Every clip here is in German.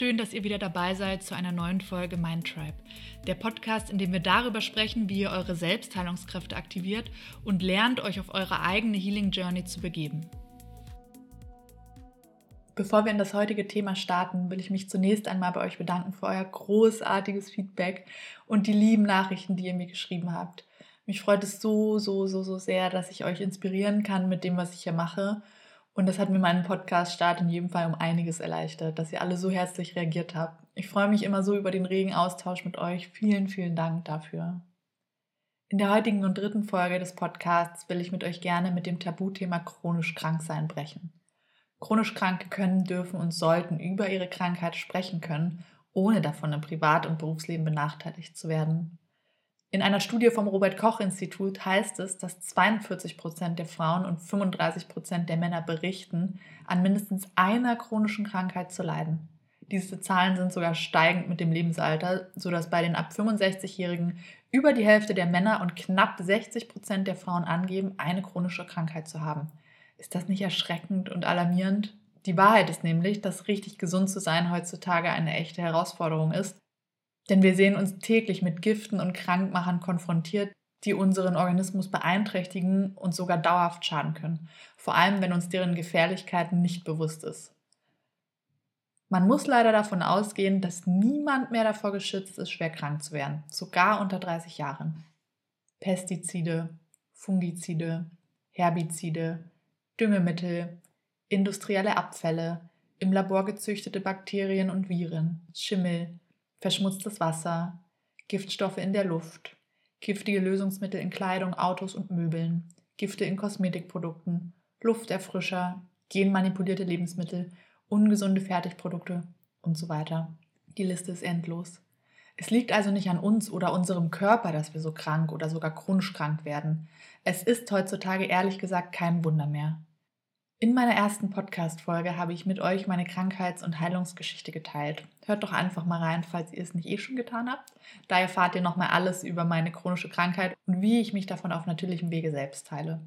Schön, dass ihr wieder dabei seid zu einer neuen Folge Mind Tribe. Der Podcast, in dem wir darüber sprechen, wie ihr eure Selbstheilungskräfte aktiviert und lernt, euch auf eure eigene Healing Journey zu begeben. Bevor wir in das heutige Thema starten, will ich mich zunächst einmal bei euch bedanken für euer großartiges Feedback und die lieben Nachrichten, die ihr mir geschrieben habt. Mich freut es so, so, so, so sehr, dass ich euch inspirieren kann mit dem, was ich hier mache und das hat mir meinen Podcast-Start in jedem Fall um einiges erleichtert, dass ihr alle so herzlich reagiert habt. Ich freue mich immer so über den regen Austausch mit euch. Vielen, vielen Dank dafür. In der heutigen und dritten Folge des Podcasts will ich mit euch gerne mit dem Tabuthema chronisch krank sein brechen. Chronisch Kranke können, dürfen und sollten über ihre Krankheit sprechen können, ohne davon im Privat- und Berufsleben benachteiligt zu werden. In einer Studie vom Robert Koch Institut heißt es, dass 42 Prozent der Frauen und 35 Prozent der Männer berichten, an mindestens einer chronischen Krankheit zu leiden. Diese Zahlen sind sogar steigend mit dem Lebensalter, sodass bei den ab 65-Jährigen über die Hälfte der Männer und knapp 60 Prozent der Frauen angeben, eine chronische Krankheit zu haben. Ist das nicht erschreckend und alarmierend? Die Wahrheit ist nämlich, dass richtig gesund zu sein heutzutage eine echte Herausforderung ist denn wir sehen uns täglich mit Giften und Krankmachern konfrontiert, die unseren Organismus beeinträchtigen und sogar dauerhaft schaden können, vor allem wenn uns deren Gefährlichkeiten nicht bewusst ist. Man muss leider davon ausgehen, dass niemand mehr davor geschützt ist, schwer krank zu werden, sogar unter 30 Jahren. Pestizide, Fungizide, Herbizide, Düngemittel, industrielle Abfälle, im Labor gezüchtete Bakterien und Viren, Schimmel, verschmutztes Wasser, Giftstoffe in der Luft, giftige Lösungsmittel in Kleidung, Autos und Möbeln, Gifte in Kosmetikprodukten, Lufterfrischer, genmanipulierte Lebensmittel, ungesunde Fertigprodukte und so weiter. Die Liste ist endlos. Es liegt also nicht an uns oder unserem Körper, dass wir so krank oder sogar chronisch krank werden. Es ist heutzutage ehrlich gesagt kein Wunder mehr. In meiner ersten Podcast-Folge habe ich mit euch meine Krankheits- und Heilungsgeschichte geteilt. Hört doch einfach mal rein, falls ihr es nicht eh schon getan habt. Da erfahrt ihr nochmal alles über meine chronische Krankheit und wie ich mich davon auf natürlichem Wege selbst teile.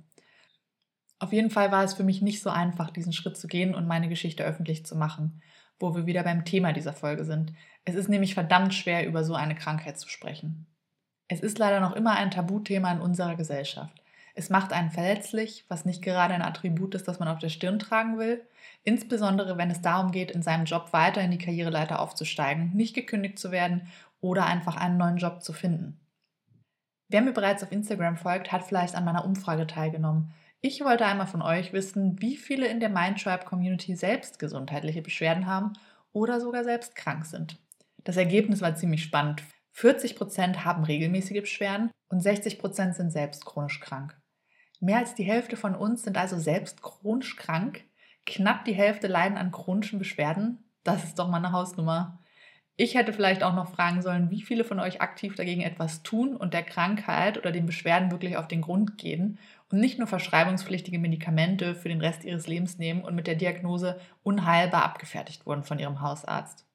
Auf jeden Fall war es für mich nicht so einfach, diesen Schritt zu gehen und meine Geschichte öffentlich zu machen, wo wir wieder beim Thema dieser Folge sind. Es ist nämlich verdammt schwer, über so eine Krankheit zu sprechen. Es ist leider noch immer ein Tabuthema in unserer Gesellschaft. Es macht einen verletzlich, was nicht gerade ein Attribut ist, das man auf der Stirn tragen will. Insbesondere wenn es darum geht, in seinem Job weiter in die Karriereleiter aufzusteigen, nicht gekündigt zu werden oder einfach einen neuen Job zu finden. Wer mir bereits auf Instagram folgt, hat vielleicht an meiner Umfrage teilgenommen. Ich wollte einmal von euch wissen, wie viele in der Mindtribe Community selbst gesundheitliche Beschwerden haben oder sogar selbst krank sind. Das Ergebnis war ziemlich spannend. 40% haben regelmäßige Beschwerden und 60% sind selbst chronisch krank. Mehr als die Hälfte von uns sind also selbst chronisch krank. Knapp die Hälfte leiden an chronischen Beschwerden. Das ist doch mal eine Hausnummer. Ich hätte vielleicht auch noch fragen sollen, wie viele von euch aktiv dagegen etwas tun und der Krankheit oder den Beschwerden wirklich auf den Grund gehen und nicht nur verschreibungspflichtige Medikamente für den Rest ihres Lebens nehmen und mit der Diagnose unheilbar abgefertigt wurden von ihrem Hausarzt.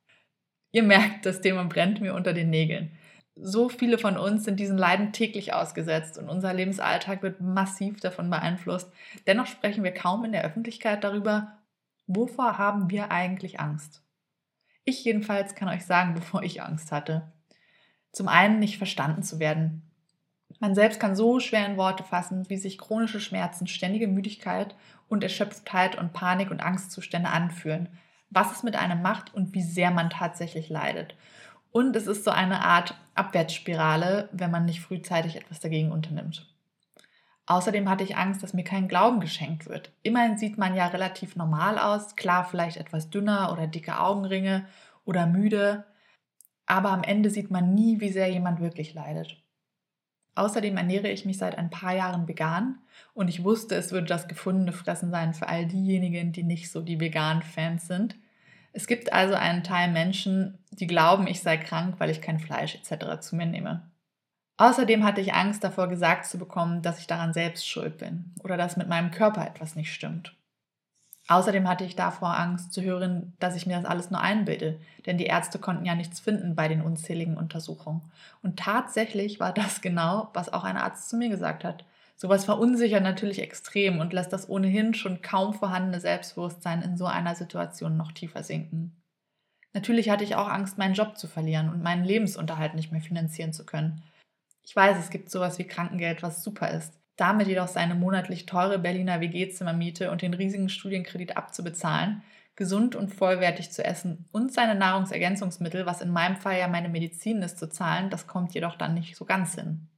Ihr merkt, das Thema brennt mir unter den Nägeln so viele von uns sind diesen Leiden täglich ausgesetzt und unser Lebensalltag wird massiv davon beeinflusst. Dennoch sprechen wir kaum in der Öffentlichkeit darüber, wovor haben wir eigentlich Angst. Ich jedenfalls kann euch sagen, wovor ich Angst hatte. Zum einen nicht verstanden zu werden. Man selbst kann so schwer in Worte fassen, wie sich chronische Schmerzen, ständige Müdigkeit und Erschöpftheit und Panik und Angstzustände anfühlen, was es mit einem macht und wie sehr man tatsächlich leidet. Und es ist so eine Art Abwärtsspirale, wenn man nicht frühzeitig etwas dagegen unternimmt. Außerdem hatte ich Angst, dass mir kein Glauben geschenkt wird. Immerhin sieht man ja relativ normal aus, klar vielleicht etwas dünner oder dicke Augenringe oder müde, aber am Ende sieht man nie, wie sehr jemand wirklich leidet. Außerdem ernähre ich mich seit ein paar Jahren vegan und ich wusste, es würde das gefundene Fressen sein für all diejenigen, die nicht so die veganen Fans sind. Es gibt also einen Teil Menschen, die glauben, ich sei krank, weil ich kein Fleisch etc. zu mir nehme. Außerdem hatte ich Angst davor gesagt zu bekommen, dass ich daran selbst schuld bin oder dass mit meinem Körper etwas nicht stimmt. Außerdem hatte ich davor Angst zu hören, dass ich mir das alles nur einbilde, denn die Ärzte konnten ja nichts finden bei den unzähligen Untersuchungen. Und tatsächlich war das genau, was auch ein Arzt zu mir gesagt hat. Sowas verunsichert natürlich extrem und lässt das ohnehin schon kaum vorhandene Selbstbewusstsein in so einer Situation noch tiefer sinken. Natürlich hatte ich auch Angst, meinen Job zu verlieren und meinen Lebensunterhalt nicht mehr finanzieren zu können. Ich weiß, es gibt sowas wie Krankengeld, was super ist. Damit jedoch seine monatlich teure Berliner WG-Zimmermiete und den riesigen Studienkredit abzubezahlen, gesund und vollwertig zu essen und seine Nahrungsergänzungsmittel, was in meinem Fall ja meine Medizin ist, zu zahlen, das kommt jedoch dann nicht so ganz hin.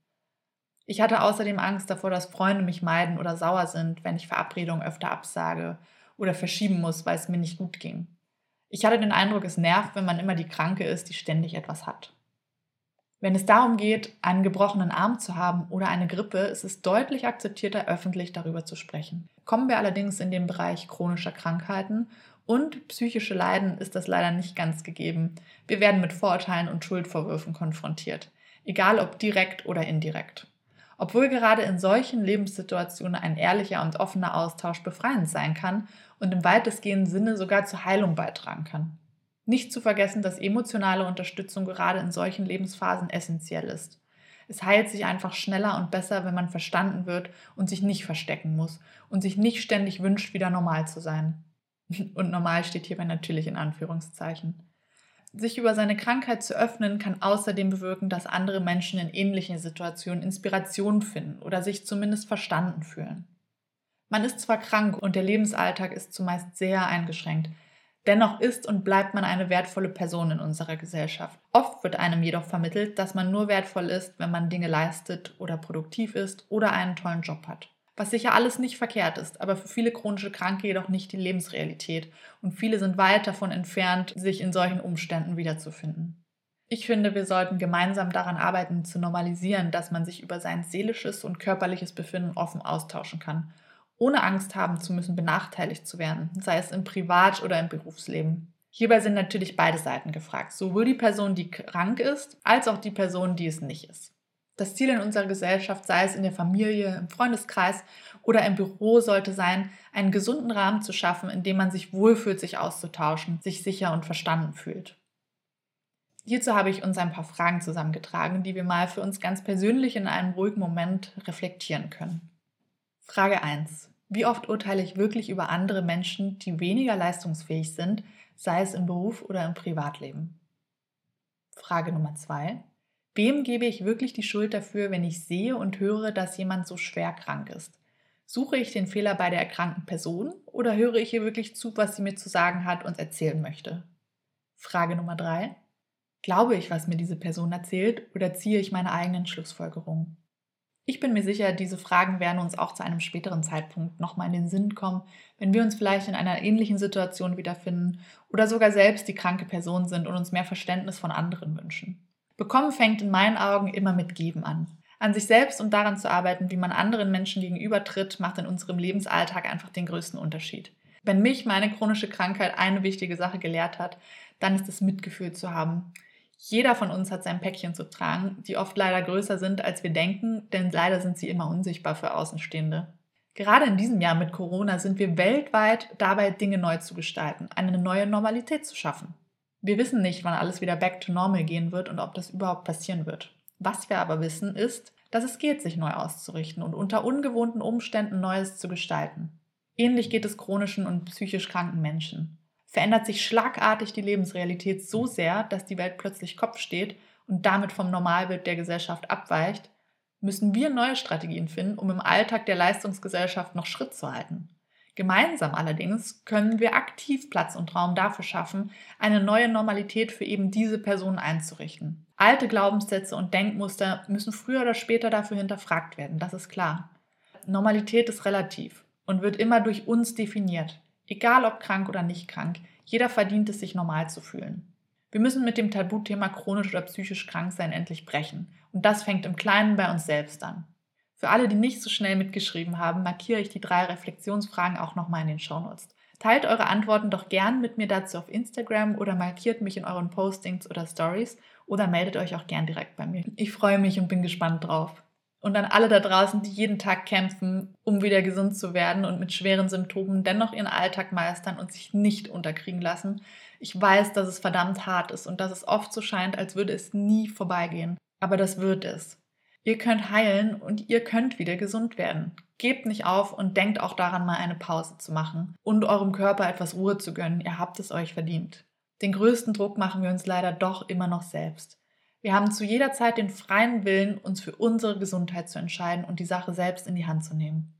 Ich hatte außerdem Angst davor, dass Freunde mich meiden oder sauer sind, wenn ich Verabredungen öfter absage oder verschieben muss, weil es mir nicht gut ging. Ich hatte den Eindruck, es nervt, wenn man immer die Kranke ist, die ständig etwas hat. Wenn es darum geht, einen gebrochenen Arm zu haben oder eine Grippe, ist es deutlich akzeptierter, öffentlich darüber zu sprechen. Kommen wir allerdings in den Bereich chronischer Krankheiten und psychische Leiden, ist das leider nicht ganz gegeben. Wir werden mit Vorurteilen und Schuldvorwürfen konfrontiert, egal ob direkt oder indirekt. Obwohl gerade in solchen Lebenssituationen ein ehrlicher und offener Austausch befreiend sein kann und im weitestgehenden Sinne sogar zur Heilung beitragen kann. Nicht zu vergessen, dass emotionale Unterstützung gerade in solchen Lebensphasen essentiell ist. Es heilt sich einfach schneller und besser, wenn man verstanden wird und sich nicht verstecken muss und sich nicht ständig wünscht, wieder normal zu sein. Und normal steht hierbei natürlich in Anführungszeichen. Sich über seine Krankheit zu öffnen, kann außerdem bewirken, dass andere Menschen in ähnlichen Situationen Inspiration finden oder sich zumindest verstanden fühlen. Man ist zwar krank und der Lebensalltag ist zumeist sehr eingeschränkt, Dennoch ist und bleibt man eine wertvolle Person in unserer Gesellschaft. Oft wird einem jedoch vermittelt, dass man nur wertvoll ist, wenn man Dinge leistet oder produktiv ist oder einen tollen Job hat. Was sicher alles nicht verkehrt ist, aber für viele chronische Kranke jedoch nicht die Lebensrealität und viele sind weit davon entfernt, sich in solchen Umständen wiederzufinden. Ich finde, wir sollten gemeinsam daran arbeiten, zu normalisieren, dass man sich über sein seelisches und körperliches Befinden offen austauschen kann ohne Angst haben zu müssen, benachteiligt zu werden, sei es im Privat- oder im Berufsleben. Hierbei sind natürlich beide Seiten gefragt, sowohl die Person, die krank ist, als auch die Person, die es nicht ist. Das Ziel in unserer Gesellschaft, sei es in der Familie, im Freundeskreis oder im Büro, sollte sein, einen gesunden Rahmen zu schaffen, in dem man sich wohlfühlt, sich auszutauschen, sich sicher und verstanden fühlt. Hierzu habe ich uns ein paar Fragen zusammengetragen, die wir mal für uns ganz persönlich in einem ruhigen Moment reflektieren können. Frage 1. Wie oft urteile ich wirklich über andere Menschen, die weniger leistungsfähig sind, sei es im Beruf oder im Privatleben? Frage Nummer zwei. Wem gebe ich wirklich die Schuld dafür, wenn ich sehe und höre, dass jemand so schwer krank ist? Suche ich den Fehler bei der erkrankten Person oder höre ich ihr wirklich zu, was sie mir zu sagen hat und erzählen möchte? Frage Nummer drei. Glaube ich, was mir diese Person erzählt oder ziehe ich meine eigenen Schlussfolgerungen? Ich bin mir sicher, diese Fragen werden uns auch zu einem späteren Zeitpunkt nochmal in den Sinn kommen, wenn wir uns vielleicht in einer ähnlichen Situation wiederfinden oder sogar selbst die kranke Person sind und uns mehr Verständnis von anderen wünschen. Bekommen fängt in meinen Augen immer mit Geben an. An sich selbst und daran zu arbeiten, wie man anderen Menschen gegenübertritt, macht in unserem Lebensalltag einfach den größten Unterschied. Wenn mich meine chronische Krankheit eine wichtige Sache gelehrt hat, dann ist es Mitgefühl zu haben. Jeder von uns hat sein Päckchen zu tragen, die oft leider größer sind, als wir denken, denn leider sind sie immer unsichtbar für Außenstehende. Gerade in diesem Jahr mit Corona sind wir weltweit dabei, Dinge neu zu gestalten, eine neue Normalität zu schaffen. Wir wissen nicht, wann alles wieder back to normal gehen wird und ob das überhaupt passieren wird. Was wir aber wissen, ist, dass es geht, sich neu auszurichten und unter ungewohnten Umständen Neues zu gestalten. Ähnlich geht es chronischen und psychisch kranken Menschen verändert sich schlagartig die Lebensrealität so sehr, dass die Welt plötzlich Kopf steht und damit vom Normalbild der Gesellschaft abweicht, müssen wir neue Strategien finden, um im Alltag der Leistungsgesellschaft noch Schritt zu halten. Gemeinsam allerdings können wir aktiv Platz und Raum dafür schaffen, eine neue Normalität für eben diese Person einzurichten. Alte Glaubenssätze und Denkmuster müssen früher oder später dafür hinterfragt werden, das ist klar. Normalität ist relativ und wird immer durch uns definiert. Egal ob krank oder nicht krank, jeder verdient es, sich normal zu fühlen. Wir müssen mit dem Tabuthema chronisch oder psychisch krank sein endlich brechen. Und das fängt im Kleinen bei uns selbst an. Für alle, die nicht so schnell mitgeschrieben haben, markiere ich die drei Reflexionsfragen auch nochmal in den Shownotes. Teilt eure Antworten doch gern mit mir dazu auf Instagram oder markiert mich in euren Postings oder Stories oder meldet euch auch gern direkt bei mir. Ich freue mich und bin gespannt drauf. Und an alle da draußen, die jeden Tag kämpfen, um wieder gesund zu werden und mit schweren Symptomen dennoch ihren Alltag meistern und sich nicht unterkriegen lassen. Ich weiß, dass es verdammt hart ist und dass es oft so scheint, als würde es nie vorbeigehen. Aber das wird es. Ihr könnt heilen und ihr könnt wieder gesund werden. Gebt nicht auf und denkt auch daran, mal eine Pause zu machen und eurem Körper etwas Ruhe zu gönnen. Ihr habt es euch verdient. Den größten Druck machen wir uns leider doch immer noch selbst. Wir haben zu jeder Zeit den freien Willen, uns für unsere Gesundheit zu entscheiden und die Sache selbst in die Hand zu nehmen.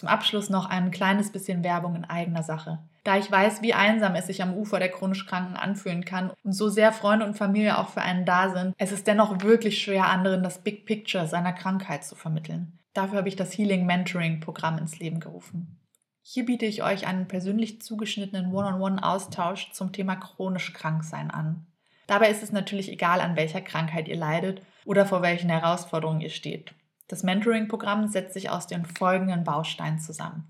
Zum Abschluss noch ein kleines bisschen Werbung in eigener Sache. Da ich weiß, wie einsam es sich am Ufer der chronisch Kranken anfühlen kann und so sehr Freunde und Familie auch für einen da sind, es ist dennoch wirklich schwer, anderen das Big Picture seiner Krankheit zu vermitteln. Dafür habe ich das Healing Mentoring Programm ins Leben gerufen. Hier biete ich euch einen persönlich zugeschnittenen One-on-One-Austausch zum Thema chronisch Kranksein an. Dabei ist es natürlich egal, an welcher Krankheit ihr leidet oder vor welchen Herausforderungen ihr steht. Das Mentoring-Programm setzt sich aus den folgenden Bausteinen zusammen.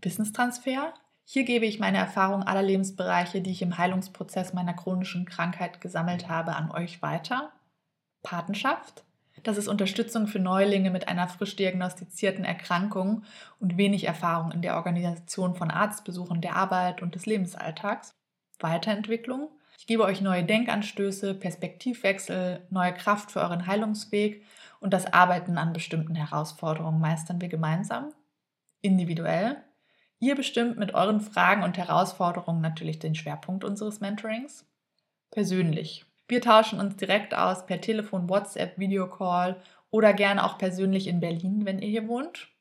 Wissenstransfer. Hier gebe ich meine Erfahrungen aller Lebensbereiche, die ich im Heilungsprozess meiner chronischen Krankheit gesammelt habe, an euch weiter. Patenschaft. Das ist Unterstützung für Neulinge mit einer frisch diagnostizierten Erkrankung und wenig Erfahrung in der Organisation von Arztbesuchen, der Arbeit und des Lebensalltags. Weiterentwicklung. Ich gebe euch neue Denkanstöße, Perspektivwechsel, neue Kraft für euren Heilungsweg und das Arbeiten an bestimmten Herausforderungen meistern wir gemeinsam, individuell. Ihr bestimmt mit euren Fragen und Herausforderungen natürlich den Schwerpunkt unseres Mentorings. Persönlich. Wir tauschen uns direkt aus per Telefon, WhatsApp, Videocall oder gerne auch persönlich in Berlin, wenn ihr hier wohnt.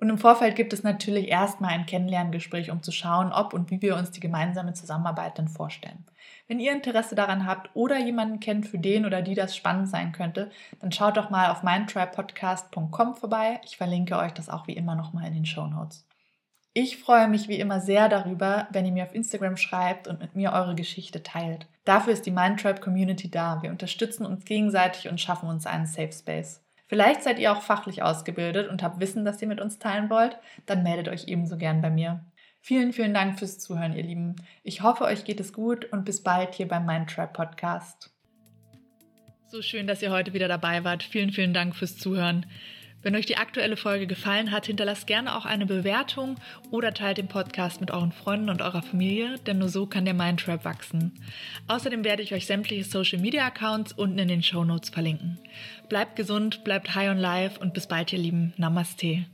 Und im Vorfeld gibt es natürlich erstmal ein Kennenlerngespräch, um zu schauen, ob und wie wir uns die gemeinsame Zusammenarbeit dann vorstellen. Wenn ihr Interesse daran habt oder jemanden kennt, für den oder die das spannend sein könnte, dann schaut doch mal auf mindtripodcast.com vorbei. Ich verlinke euch das auch wie immer nochmal in den Show Notes. Ich freue mich wie immer sehr darüber, wenn ihr mir auf Instagram schreibt und mit mir eure Geschichte teilt. Dafür ist die Mindtrap Community da. Wir unterstützen uns gegenseitig und schaffen uns einen Safe Space. Vielleicht seid ihr auch fachlich ausgebildet und habt Wissen, das ihr mit uns teilen wollt, dann meldet euch ebenso gern bei mir. Vielen, vielen Dank fürs Zuhören, ihr Lieben. Ich hoffe, euch geht es gut und bis bald hier beim Mindtrap Podcast. So schön, dass ihr heute wieder dabei wart. Vielen, vielen Dank fürs Zuhören. Wenn euch die aktuelle Folge gefallen hat, hinterlasst gerne auch eine Bewertung oder teilt den Podcast mit euren Freunden und eurer Familie, denn nur so kann der Mindtrap wachsen. Außerdem werde ich euch sämtliche Social Media Accounts unten in den Show Notes verlinken. Bleibt gesund, bleibt high on life und bis bald, ihr Lieben. Namaste.